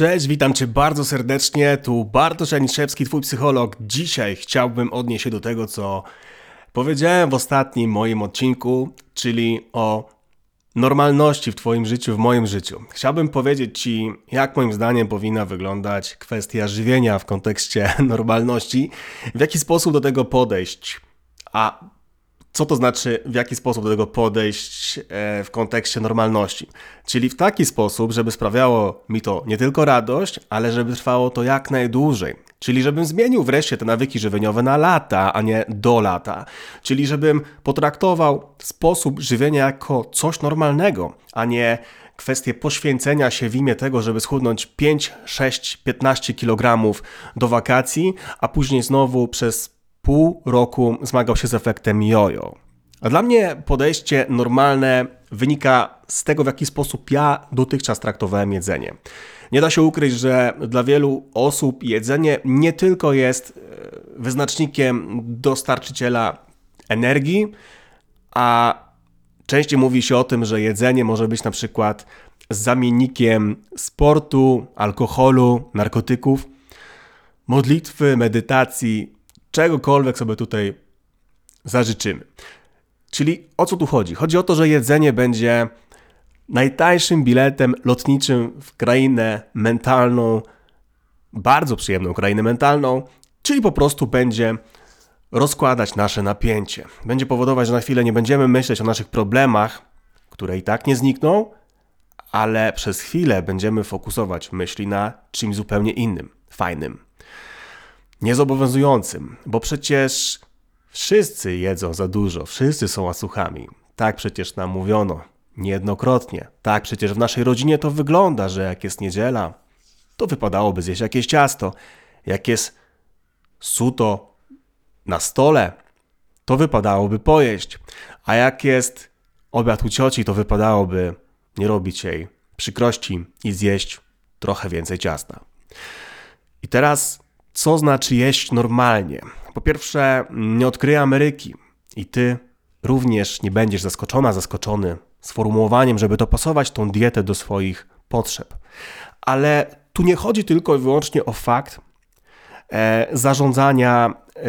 Cześć, witam Cię bardzo serdecznie. Tu Bartosz Janiszewski, Twój psycholog. Dzisiaj chciałbym odnieść się do tego, co powiedziałem w ostatnim moim odcinku, czyli o normalności w Twoim życiu, w moim życiu. Chciałbym powiedzieć Ci, jak moim zdaniem powinna wyglądać kwestia żywienia w kontekście normalności, w jaki sposób do tego podejść. A co to znaczy, w jaki sposób do tego podejść e, w kontekście normalności. Czyli w taki sposób, żeby sprawiało mi to nie tylko radość, ale żeby trwało to jak najdłużej. Czyli żebym zmienił wreszcie te nawyki żywieniowe na lata, a nie do lata. Czyli żebym potraktował sposób żywienia jako coś normalnego, a nie kwestię poświęcenia się w imię tego, żeby schudnąć 5, 6, 15 kg do wakacji, a później znowu przez pół roku zmagał się z efektem jojo. A dla mnie podejście normalne wynika z tego, w jaki sposób ja dotychczas traktowałem jedzenie. Nie da się ukryć, że dla wielu osób jedzenie nie tylko jest e, wyznacznikiem dostarczyciela energii, a częściej mówi się o tym, że jedzenie może być na przykład zamiennikiem sportu, alkoholu, narkotyków, modlitwy, medytacji, czegokolwiek sobie tutaj zażyczymy. Czyli o co tu chodzi? Chodzi o to, że jedzenie będzie najtańszym biletem lotniczym w krainę mentalną, bardzo przyjemną krainę mentalną, czyli po prostu będzie rozkładać nasze napięcie. Będzie powodować, że na chwilę nie będziemy myśleć o naszych problemach, które i tak nie znikną, ale przez chwilę będziemy fokusować myśli na czymś zupełnie innym, fajnym niezobowiązującym, bo przecież wszyscy jedzą za dużo, wszyscy są łasuchami. Tak przecież nam mówiono niejednokrotnie. Tak przecież w naszej rodzinie to wygląda, że jak jest niedziela, to wypadałoby zjeść jakieś ciasto. Jak jest suto na stole, to wypadałoby pojeść. A jak jest obiad u cioci, to wypadałoby nie robić jej przykrości i zjeść trochę więcej ciasta. I teraz co znaczy jeść normalnie? Po pierwsze, nie odkryję Ameryki i ty również nie będziesz zaskoczona, zaskoczony sformułowaniem, żeby dopasować tą dietę do swoich potrzeb. Ale tu nie chodzi tylko i wyłącznie o fakt e, zarządzania e,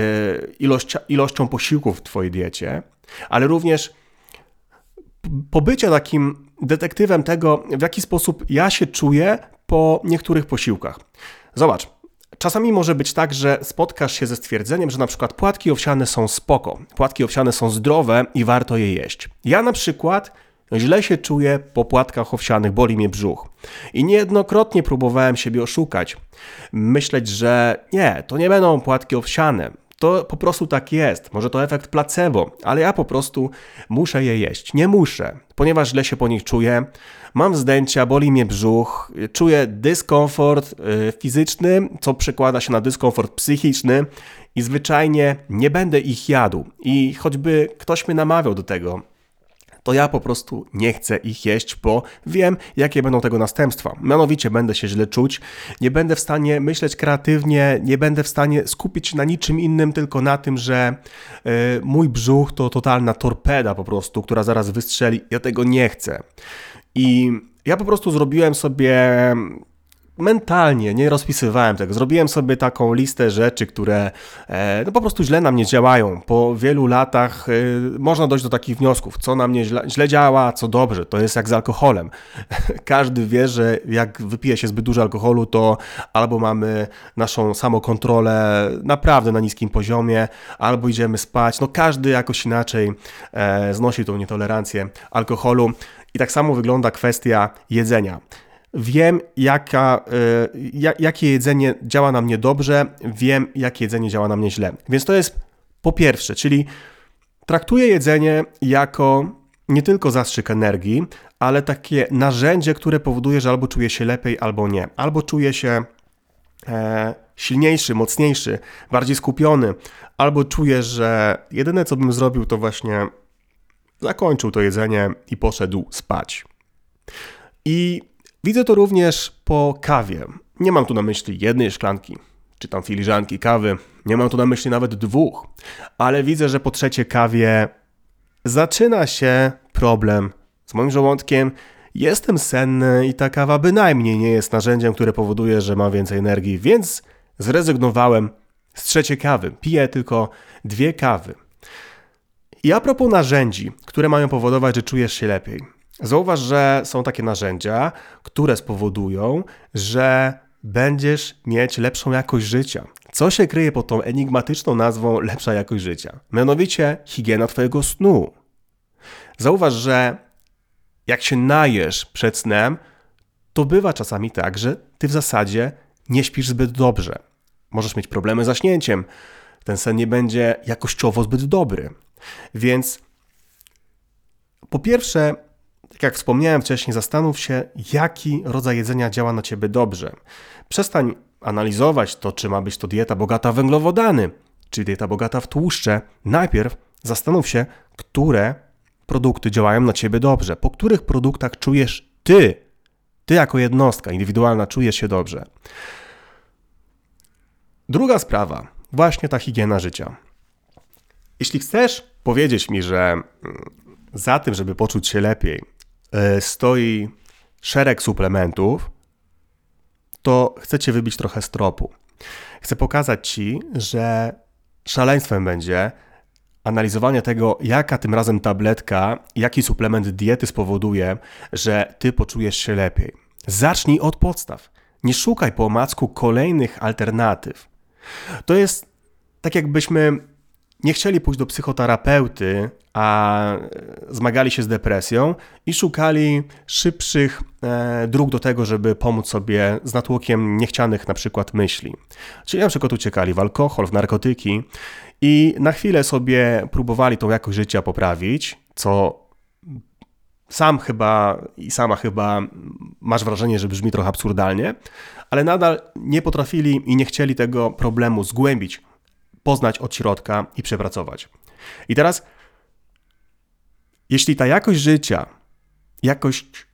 ilością posiłków w Twojej diecie, ale również pobycia takim detektywem tego, w jaki sposób ja się czuję po niektórych posiłkach. Zobacz, Czasami może być tak, że spotkasz się ze stwierdzeniem, że na przykład płatki owsiane są spoko, płatki owsiane są zdrowe i warto je jeść. Ja na przykład źle się czuję po płatkach owsianych, boli mnie brzuch. I niejednokrotnie próbowałem siebie oszukać. Myśleć, że nie, to nie będą płatki owsiane. To po prostu tak jest. Może to efekt placebo, ale ja po prostu muszę je jeść. Nie muszę, ponieważ źle się po nich czuję. Mam zdęcia, boli mnie brzuch, czuję dyskomfort y, fizyczny, co przekłada się na dyskomfort psychiczny i zwyczajnie nie będę ich jadł. I choćby ktoś mnie namawiał do tego, to ja po prostu nie chcę ich jeść, bo wiem, jakie będą tego następstwa. Mianowicie będę się źle czuć, nie będę w stanie myśleć kreatywnie, nie będę w stanie skupić się na niczym innym, tylko na tym, że yy, mój brzuch to totalna torpeda po prostu, która zaraz wystrzeli. Ja tego nie chcę. I ja po prostu zrobiłem sobie mentalnie nie rozpisywałem tego. Zrobiłem sobie taką listę rzeczy, które e, no po prostu źle na mnie działają. Po wielu latach e, można dojść do takich wniosków, co na mnie źle, źle działa, co dobrze. To jest jak z alkoholem. Każdy wie, że jak wypije się zbyt dużo alkoholu, to albo mamy naszą samokontrolę naprawdę na niskim poziomie, albo idziemy spać. No każdy jakoś inaczej e, znosi tą nietolerancję alkoholu. I tak samo wygląda kwestia jedzenia. Wiem, jaka, y, jakie jedzenie działa na mnie dobrze, wiem, jakie jedzenie działa na mnie źle. Więc to jest po pierwsze, czyli traktuję jedzenie jako nie tylko zastrzyk energii, ale takie narzędzie, które powoduje, że albo czuję się lepiej, albo nie. Albo czuję się e, silniejszy, mocniejszy, bardziej skupiony, albo czuję, że jedyne co bym zrobił, to właśnie zakończył to jedzenie i poszedł spać. I Widzę to również po kawie. Nie mam tu na myśli jednej szklanki, czy tam filiżanki kawy, nie mam tu na myśli nawet dwóch, ale widzę, że po trzeciej kawie zaczyna się problem z moim żołądkiem Jestem senny i ta kawa bynajmniej nie jest narzędziem, które powoduje, że mam więcej energii, więc zrezygnowałem z trzeciej kawy. Piję tylko dwie kawy. I a propos narzędzi, które mają powodować, że czujesz się lepiej. Zauważ, że są takie narzędzia, które spowodują, że będziesz mieć lepszą jakość życia. Co się kryje pod tą enigmatyczną nazwą lepsza jakość życia? Mianowicie higiena Twojego snu. Zauważ, że jak się najesz przed snem, to bywa czasami tak, że Ty w zasadzie nie śpisz zbyt dobrze. Możesz mieć problemy z zaśnięciem. Ten sen nie będzie jakościowo zbyt dobry. Więc po pierwsze, tak jak wspomniałem wcześniej, zastanów się, jaki rodzaj jedzenia działa na ciebie dobrze. Przestań analizować to, czy ma być to dieta bogata w węglowodany, czy dieta bogata w tłuszcze. Najpierw zastanów się, które produkty działają na ciebie dobrze, po których produktach czujesz ty, ty jako jednostka indywidualna czujesz się dobrze. Druga sprawa, właśnie ta higiena życia. Jeśli chcesz powiedzieć mi, że mm, za tym, żeby poczuć się lepiej, stoi szereg suplementów, to chcę cię wybić trochę z tropu. Chcę pokazać ci, że szaleństwem będzie analizowanie tego, jaka tym razem tabletka, jaki suplement diety spowoduje, że ty poczujesz się lepiej. Zacznij od podstaw. Nie szukaj po omacku kolejnych alternatyw. To jest tak, jakbyśmy nie chcieli pójść do psychoterapeuty, a zmagali się z depresją i szukali szybszych e, dróg do tego, żeby pomóc sobie z natłokiem niechcianych na przykład myśli. Czyli na przykład uciekali w alkohol, w narkotyki i na chwilę sobie próbowali tą jakość życia poprawić, co sam chyba i sama chyba masz wrażenie, że brzmi trochę absurdalnie, ale nadal nie potrafili i nie chcieli tego problemu zgłębić, poznać od środka i przepracować. I teraz, jeśli ta jakość życia, jakość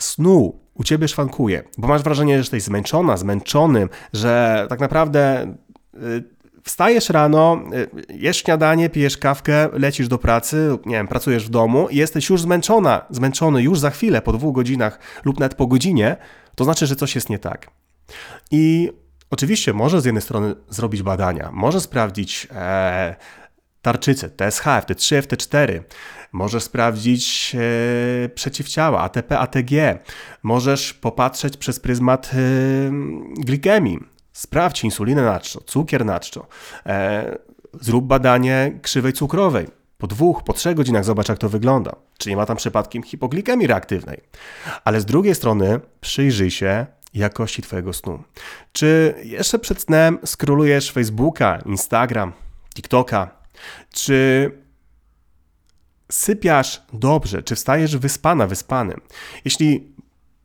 snu u ciebie szwankuje, bo masz wrażenie, że jesteś zmęczona, zmęczony, że tak naprawdę y, Wstajesz rano, y, jesz śniadanie, pijesz kawkę, lecisz do pracy, nie wiem, pracujesz w domu i jesteś już zmęczona, zmęczony już za chwilę, po dwóch godzinach lub nawet po godzinie, to znaczy, że coś jest nie tak. I oczywiście może z jednej strony zrobić badania, może sprawdzić e, tarczycę, TSH, FT3, FT4, możesz sprawdzić e, przeciwciała, ATP, ATG, możesz popatrzeć przez pryzmat e, glikemii, Sprawdź insulinę naczczo, cukier naczczo. E, zrób badanie krzywej cukrowej. Po dwóch, po trzech godzinach zobacz, jak to wygląda. Czy nie ma tam przypadkiem hipoglikemii reaktywnej. Ale z drugiej strony przyjrzyj się jakości Twojego snu. Czy jeszcze przed snem skrolujesz Facebooka, Instagram, TikToka? Czy sypiasz dobrze? Czy wstajesz wyspana, wyspany? Jeśli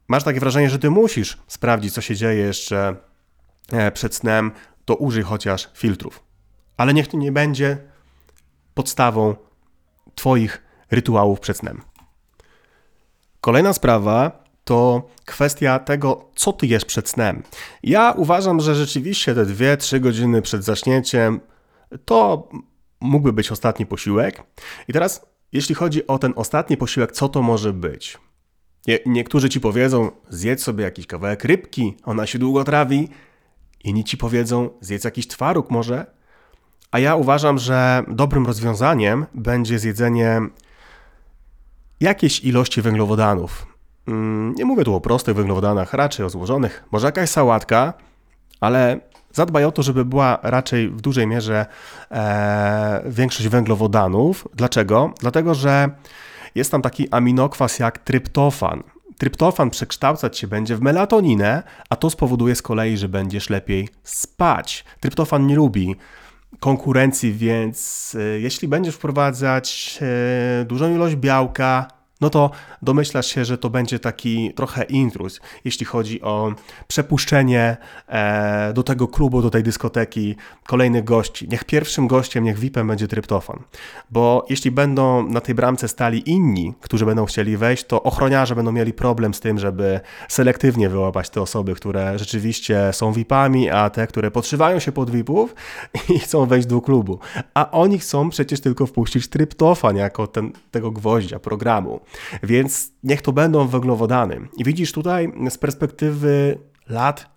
masz takie wrażenie, że ty musisz sprawdzić, co się dzieje jeszcze E, przed snem, to użyj chociaż filtrów. Ale niech to nie będzie podstawą Twoich rytuałów przed snem. Kolejna sprawa to kwestia tego, co ty jesz przed snem. Ja uważam, że rzeczywiście te 2-3 godziny przed zaśnięciem to mógłby być ostatni posiłek. I teraz, jeśli chodzi o ten ostatni posiłek, co to może być? Nie, niektórzy ci powiedzą, zjedz sobie jakiś kawałek rybki, ona się długo trawi. Inni ci powiedzą, zjedz jakiś twaróg może. A ja uważam, że dobrym rozwiązaniem będzie zjedzenie jakiejś ilości węglowodanów. Mm, nie mówię tu o prostych węglowodanach, raczej o złożonych. Może jakaś sałatka, ale zadbaj o to, żeby była raczej w dużej mierze e, większość węglowodanów. Dlaczego? Dlatego, że jest tam taki aminokwas jak tryptofan. Tryptofan przekształcać się będzie w melatoninę, a to spowoduje z kolei, że będziesz lepiej spać. Tryptofan nie lubi konkurencji, więc e, jeśli będziesz wprowadzać e, dużą ilość białka, no to domyślasz się, że to będzie taki trochę intruz, jeśli chodzi o przepuszczenie e, do tego klubu, do tej dyskoteki kolejnych gości. Niech pierwszym gościem, niech VIP-em będzie tryptofan. Bo jeśli będą na tej bramce stali inni, którzy będą chcieli wejść, to ochroniarze będą mieli problem z tym, żeby selektywnie wyłapać te osoby, które rzeczywiście są VIP-ami, a te, które podszywają się pod VIP-ów i chcą wejść do klubu. A oni chcą przecież tylko wpuścić tryptofan jako ten, tego gwoździa programu. Więc niech to będą węglowodany. I widzisz tutaj z perspektywy lat,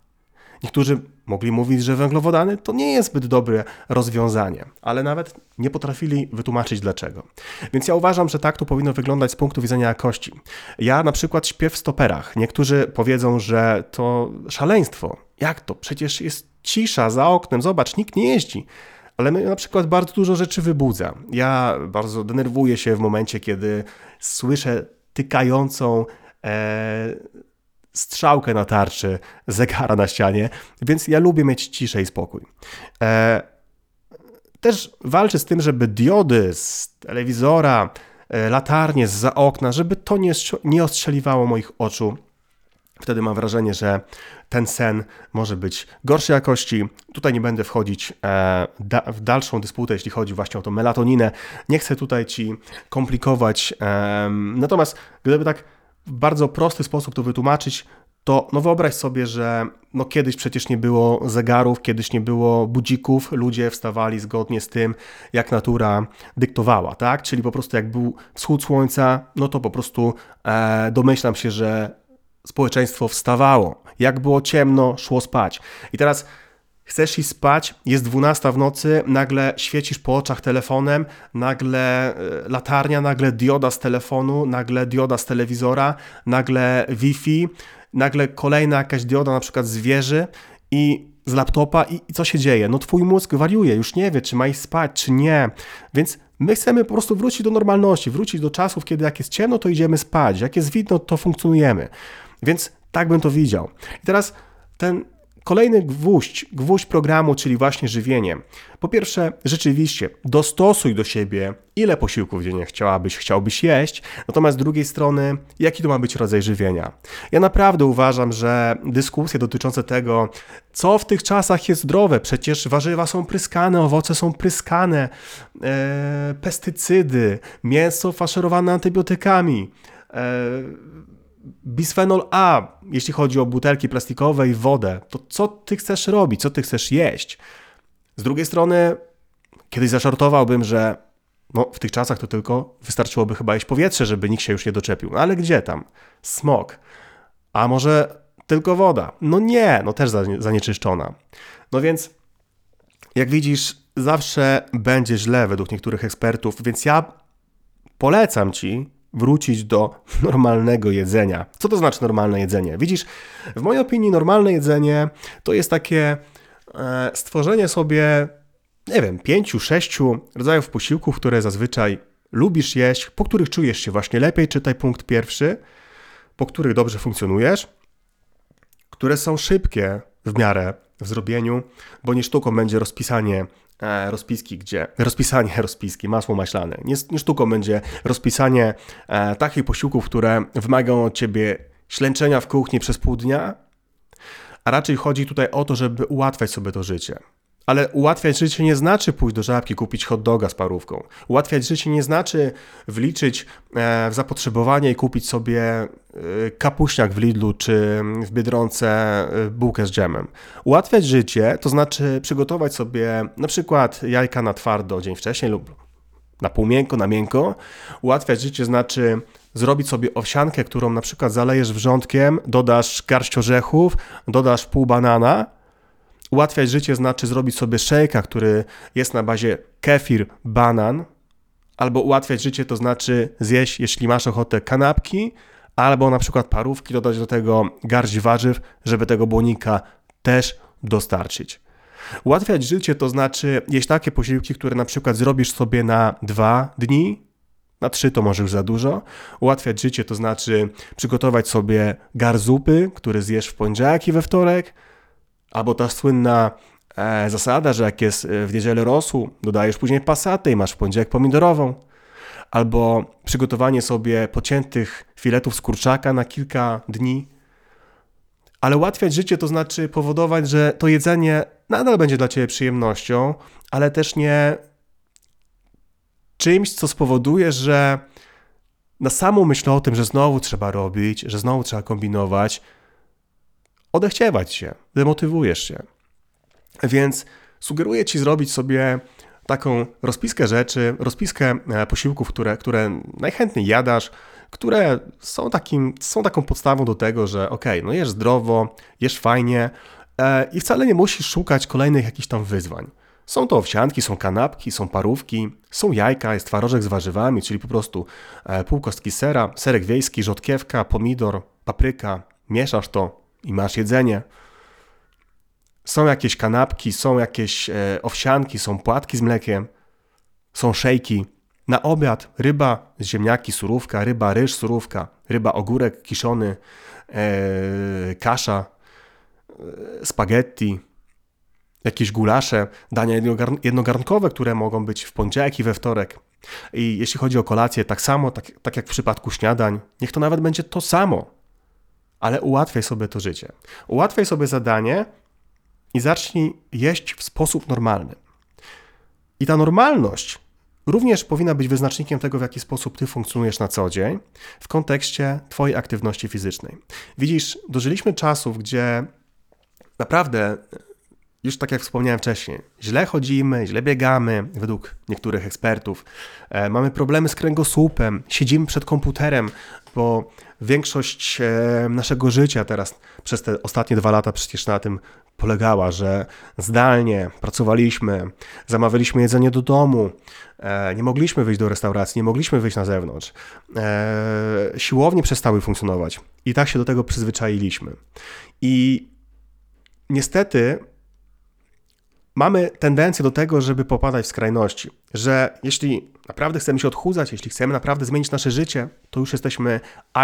niektórzy mogli mówić, że węglowodany to nie jest zbyt dobre rozwiązanie, ale nawet nie potrafili wytłumaczyć dlaczego. Więc ja uważam, że tak to powinno wyglądać z punktu widzenia jakości. Ja na przykład śpię w stoperach. Niektórzy powiedzą, że to szaleństwo. Jak to? Przecież jest cisza za oknem, zobacz, nikt nie jeździ ale mnie na przykład bardzo dużo rzeczy wybudza. Ja bardzo denerwuję się w momencie, kiedy słyszę tykającą e, strzałkę na tarczy zegara na ścianie, więc ja lubię mieć ciszę i spokój. E, też walczę z tym, żeby diody z telewizora, e, latarnie z za okna, żeby to nie, nie ostrzeliwało moich oczu Wtedy mam wrażenie, że ten sen może być gorszej jakości. Tutaj nie będę wchodzić e, w dalszą dysputę, jeśli chodzi właśnie o tą melatoninę. Nie chcę tutaj ci komplikować. Natomiast gdyby tak w bardzo prosty sposób to wytłumaczyć, to no wyobraź sobie, że no kiedyś przecież nie było zegarów, kiedyś nie było budzików, ludzie wstawali zgodnie z tym, jak natura dyktowała, tak? Czyli po prostu jak był wschód słońca, no to po prostu e, domyślam się, że społeczeństwo wstawało. Jak było ciemno, szło spać. I teraz chcesz iść spać, jest 12 w nocy, nagle świecisz po oczach telefonem, nagle e, latarnia, nagle dioda z telefonu, nagle dioda z telewizora, nagle Wi-Fi, nagle kolejna jakaś dioda na przykład z wieży i z laptopa i, i co się dzieje? No twój mózg wariuje, już nie wie, czy ma iść spać, czy nie. Więc My chcemy po prostu wrócić do normalności, wrócić do czasów, kiedy jak jest ciemno, to idziemy spać, jak jest widno, to funkcjonujemy. Więc tak bym to widział. I teraz ten kolejny gwóźdź, gwóźdź programu, czyli właśnie żywienie. Po pierwsze, rzeczywiście dostosuj do siebie, ile posiłków dziennie chciałabyś, chciałbyś jeść, natomiast z drugiej strony, jaki to ma być rodzaj żywienia. Ja naprawdę uważam, że dyskusje dotyczące tego, co w tych czasach jest zdrowe, przecież warzywa są pryskane, owoce są pryskane, e, pestycydy, mięso faszerowane antybiotykami, e, bisfenol A, jeśli chodzi o butelki plastikowe i wodę, to co ty chcesz robić, co ty chcesz jeść? Z drugiej strony, kiedyś zaszartowałbym, że no, w tych czasach to tylko wystarczyłoby chyba jeść powietrze, żeby nikt się już nie doczepił. No ale gdzie tam? Smog. A może tylko woda? No nie, no też zanieczyszczona. No więc, jak widzisz, zawsze będzie źle według niektórych ekspertów, więc ja polecam ci, wrócić do normalnego jedzenia. Co to znaczy normalne jedzenie? Widzisz, w mojej opinii normalne jedzenie to jest takie e, stworzenie sobie, nie wiem, pięciu, sześciu rodzajów posiłków, które zazwyczaj lubisz jeść, po których czujesz się właśnie lepiej, czytaj punkt pierwszy, po których dobrze funkcjonujesz, które są szybkie w miarę w zrobieniu, bo nie sztuką będzie rozpisanie E, rozpiski, gdzie rozpisanie rozpiski, masło maślane. Nie, nie sztuką będzie rozpisanie e, takich posiłków, które wymagają od ciebie ślęczenia w kuchni przez pół dnia, a raczej chodzi tutaj o to, żeby ułatwiać sobie to życie. Ale ułatwiać życie nie znaczy pójść do żabki, kupić hot doga z parówką. Ułatwiać życie nie znaczy wliczyć e, w zapotrzebowanie i kupić sobie e, kapuśniak w Lidlu czy w Biedronce e, bułkę z dżemem. Ułatwiać życie to znaczy przygotować sobie na przykład jajka na twardo dzień wcześniej lub na pół miękko, na miękko. Ułatwiać życie znaczy zrobić sobie owsiankę, którą na przykład zalejesz wrzątkiem, dodasz garść orzechów, dodasz pół banana Ułatwiać życie znaczy zrobić sobie szejka, który jest na bazie kefir, banan, albo ułatwiać życie to znaczy zjeść, jeśli masz ochotę, kanapki, albo na przykład parówki, dodać do tego garść warzyw, żeby tego błonika też dostarczyć. Ułatwiać życie to znaczy jeść takie posiłki, które na przykład zrobisz sobie na dwa dni, na trzy to może już za dużo. Ułatwiać życie to znaczy przygotować sobie gar zupy, który zjesz w poniedziałek i we wtorek, Albo ta słynna e, zasada, że jak jest e, w niedzielę rosół, dodajesz później pasatę i masz w poniedziałek pomidorową. Albo przygotowanie sobie pociętych filetów z kurczaka na kilka dni. Ale ułatwiać życie to znaczy powodować, że to jedzenie nadal będzie dla ciebie przyjemnością, ale też nie czymś, co spowoduje, że na samą myśl o tym, że znowu trzeba robić, że znowu trzeba kombinować, odechciewać się, demotywujesz się. Więc sugeruję ci zrobić sobie taką rozpiskę rzeczy, rozpiskę e, posiłków, które, które najchętniej jadasz, które są, takim, są taką podstawą do tego, że ok, no jesz zdrowo, jesz fajnie e, i wcale nie musisz szukać kolejnych jakichś tam wyzwań. Są to owsianki, są kanapki, są parówki, są jajka, jest twarożek z warzywami, czyli po prostu e, pół kostki sera, serek wiejski, rzodkiewka, pomidor, papryka. Mieszasz to i masz jedzenie. Są jakieś kanapki, są jakieś e, owsianki, są płatki z mlekiem, są szejki. Na obiad ryba, ziemniaki, surówka, ryba, ryż, surówka, ryba, ogórek kiszony, e, kasza, e, spaghetti, jakieś gulasze, dania jednogarnkowe, które mogą być w poniedziałek i we wtorek. I jeśli chodzi o kolację, tak samo, tak, tak jak w przypadku śniadań, niech to nawet będzie to samo, ale ułatwiaj sobie to życie. Ułatwiaj sobie zadanie i zacznij jeść w sposób normalny. I ta normalność również powinna być wyznacznikiem tego, w jaki sposób ty funkcjonujesz na co dzień w kontekście twojej aktywności fizycznej. Widzisz, dożyliśmy czasów, gdzie naprawdę już tak jak wspomniałem wcześniej, źle chodzimy, źle biegamy, według niektórych ekspertów. E, mamy problemy z kręgosłupem, siedzimy przed komputerem, bo większość e, naszego życia teraz przez te ostatnie dwa lata przecież na tym polegała, że zdalnie pracowaliśmy, zamawialiśmy jedzenie do domu, e, nie mogliśmy wyjść do restauracji, nie mogliśmy wyjść na zewnątrz. E, siłownie przestały funkcjonować i tak się do tego przyzwyczailiśmy. I niestety mamy tendencję do tego, żeby popadać w skrajności, że jeśli naprawdę chcemy się odchudzać, jeśli chcemy naprawdę zmienić nasze życie, to już jesteśmy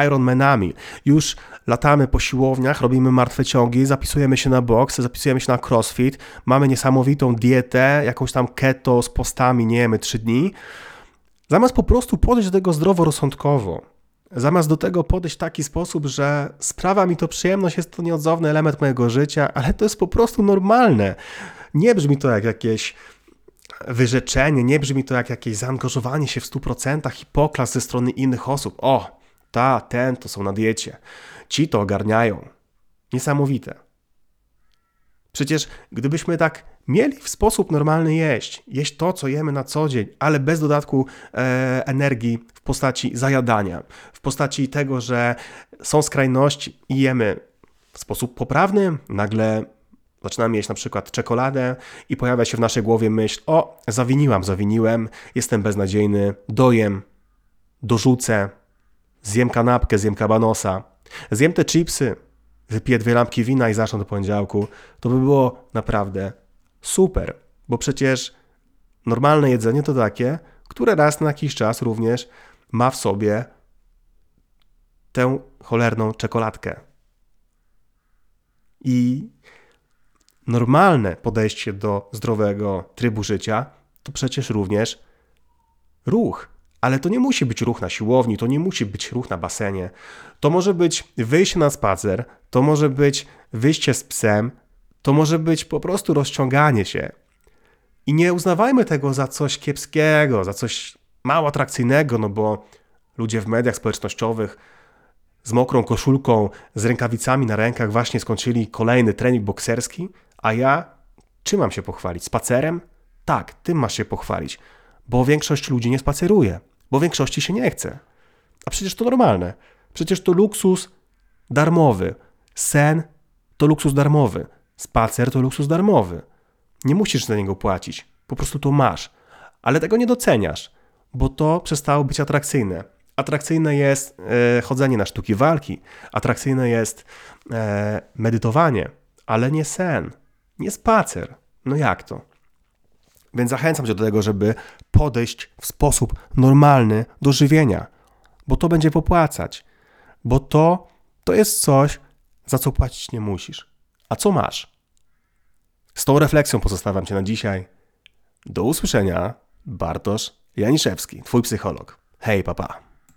Ironmanami. Już latamy po siłowniach, robimy martwe ciągi, zapisujemy się na boks, zapisujemy się na crossfit, mamy niesamowitą dietę, jakąś tam keto z postami, nie jemy 3 dni. Zamiast po prostu podejść do tego zdroworozsądkowo, zamiast do tego podejść w taki sposób, że sprawa mi to przyjemność, jest to nieodzowny element mojego życia, ale to jest po prostu normalne. Nie brzmi to jak jakieś wyrzeczenie, nie brzmi to jak jakieś zaangażowanie się w 100% i poklas ze strony innych osób. O, ta, ten to są na diecie. Ci to ogarniają. Niesamowite. Przecież gdybyśmy tak mieli w sposób normalny jeść, jeść to, co jemy na co dzień, ale bez dodatku e, energii w postaci zajadania, w postaci tego, że są skrajności i jemy w sposób poprawny, nagle Zaczynamy jeść na przykład czekoladę i pojawia się w naszej głowie myśl: O, zawiniłam, zawiniłem, jestem beznadziejny, dojem, dorzucę, zjem kanapkę, zjem kabanosa, zjem te chipsy, wypiję dwie lampki wina i zacznę do poniedziałku. To by było naprawdę super, bo przecież normalne jedzenie to takie, które raz na jakiś czas również ma w sobie tę cholerną czekoladkę. I normalne podejście do zdrowego trybu życia to przecież również ruch. Ale to nie musi być ruch na siłowni, to nie musi być ruch na basenie. To może być wyjście na spacer, to może być wyjście z psem, to może być po prostu rozciąganie się. I nie uznawajmy tego za coś kiepskiego, za coś mało atrakcyjnego, no bo ludzie w mediach społecznościowych z mokrą koszulką, z rękawicami na rękach właśnie skończyli kolejny trening bokserski, a ja czym mam się pochwalić? Spacerem? Tak, tym masz się pochwalić, bo większość ludzi nie spaceruje, bo większości się nie chce. A przecież to normalne. Przecież to luksus darmowy. Sen to luksus darmowy. Spacer to luksus darmowy. Nie musisz za niego płacić, po prostu to masz. Ale tego nie doceniasz, bo to przestało być atrakcyjne. Atrakcyjne jest e, chodzenie na sztuki walki, atrakcyjne jest e, medytowanie, ale nie sen nie spacer. No jak to? Więc zachęcam cię do tego, żeby podejść w sposób normalny do żywienia, bo to będzie popłacać, bo to, to jest coś, za co płacić nie musisz. A co masz? Z tą refleksją pozostawiam cię na dzisiaj. Do usłyszenia. Bartosz Janiszewski, twój psycholog. Hej, papa.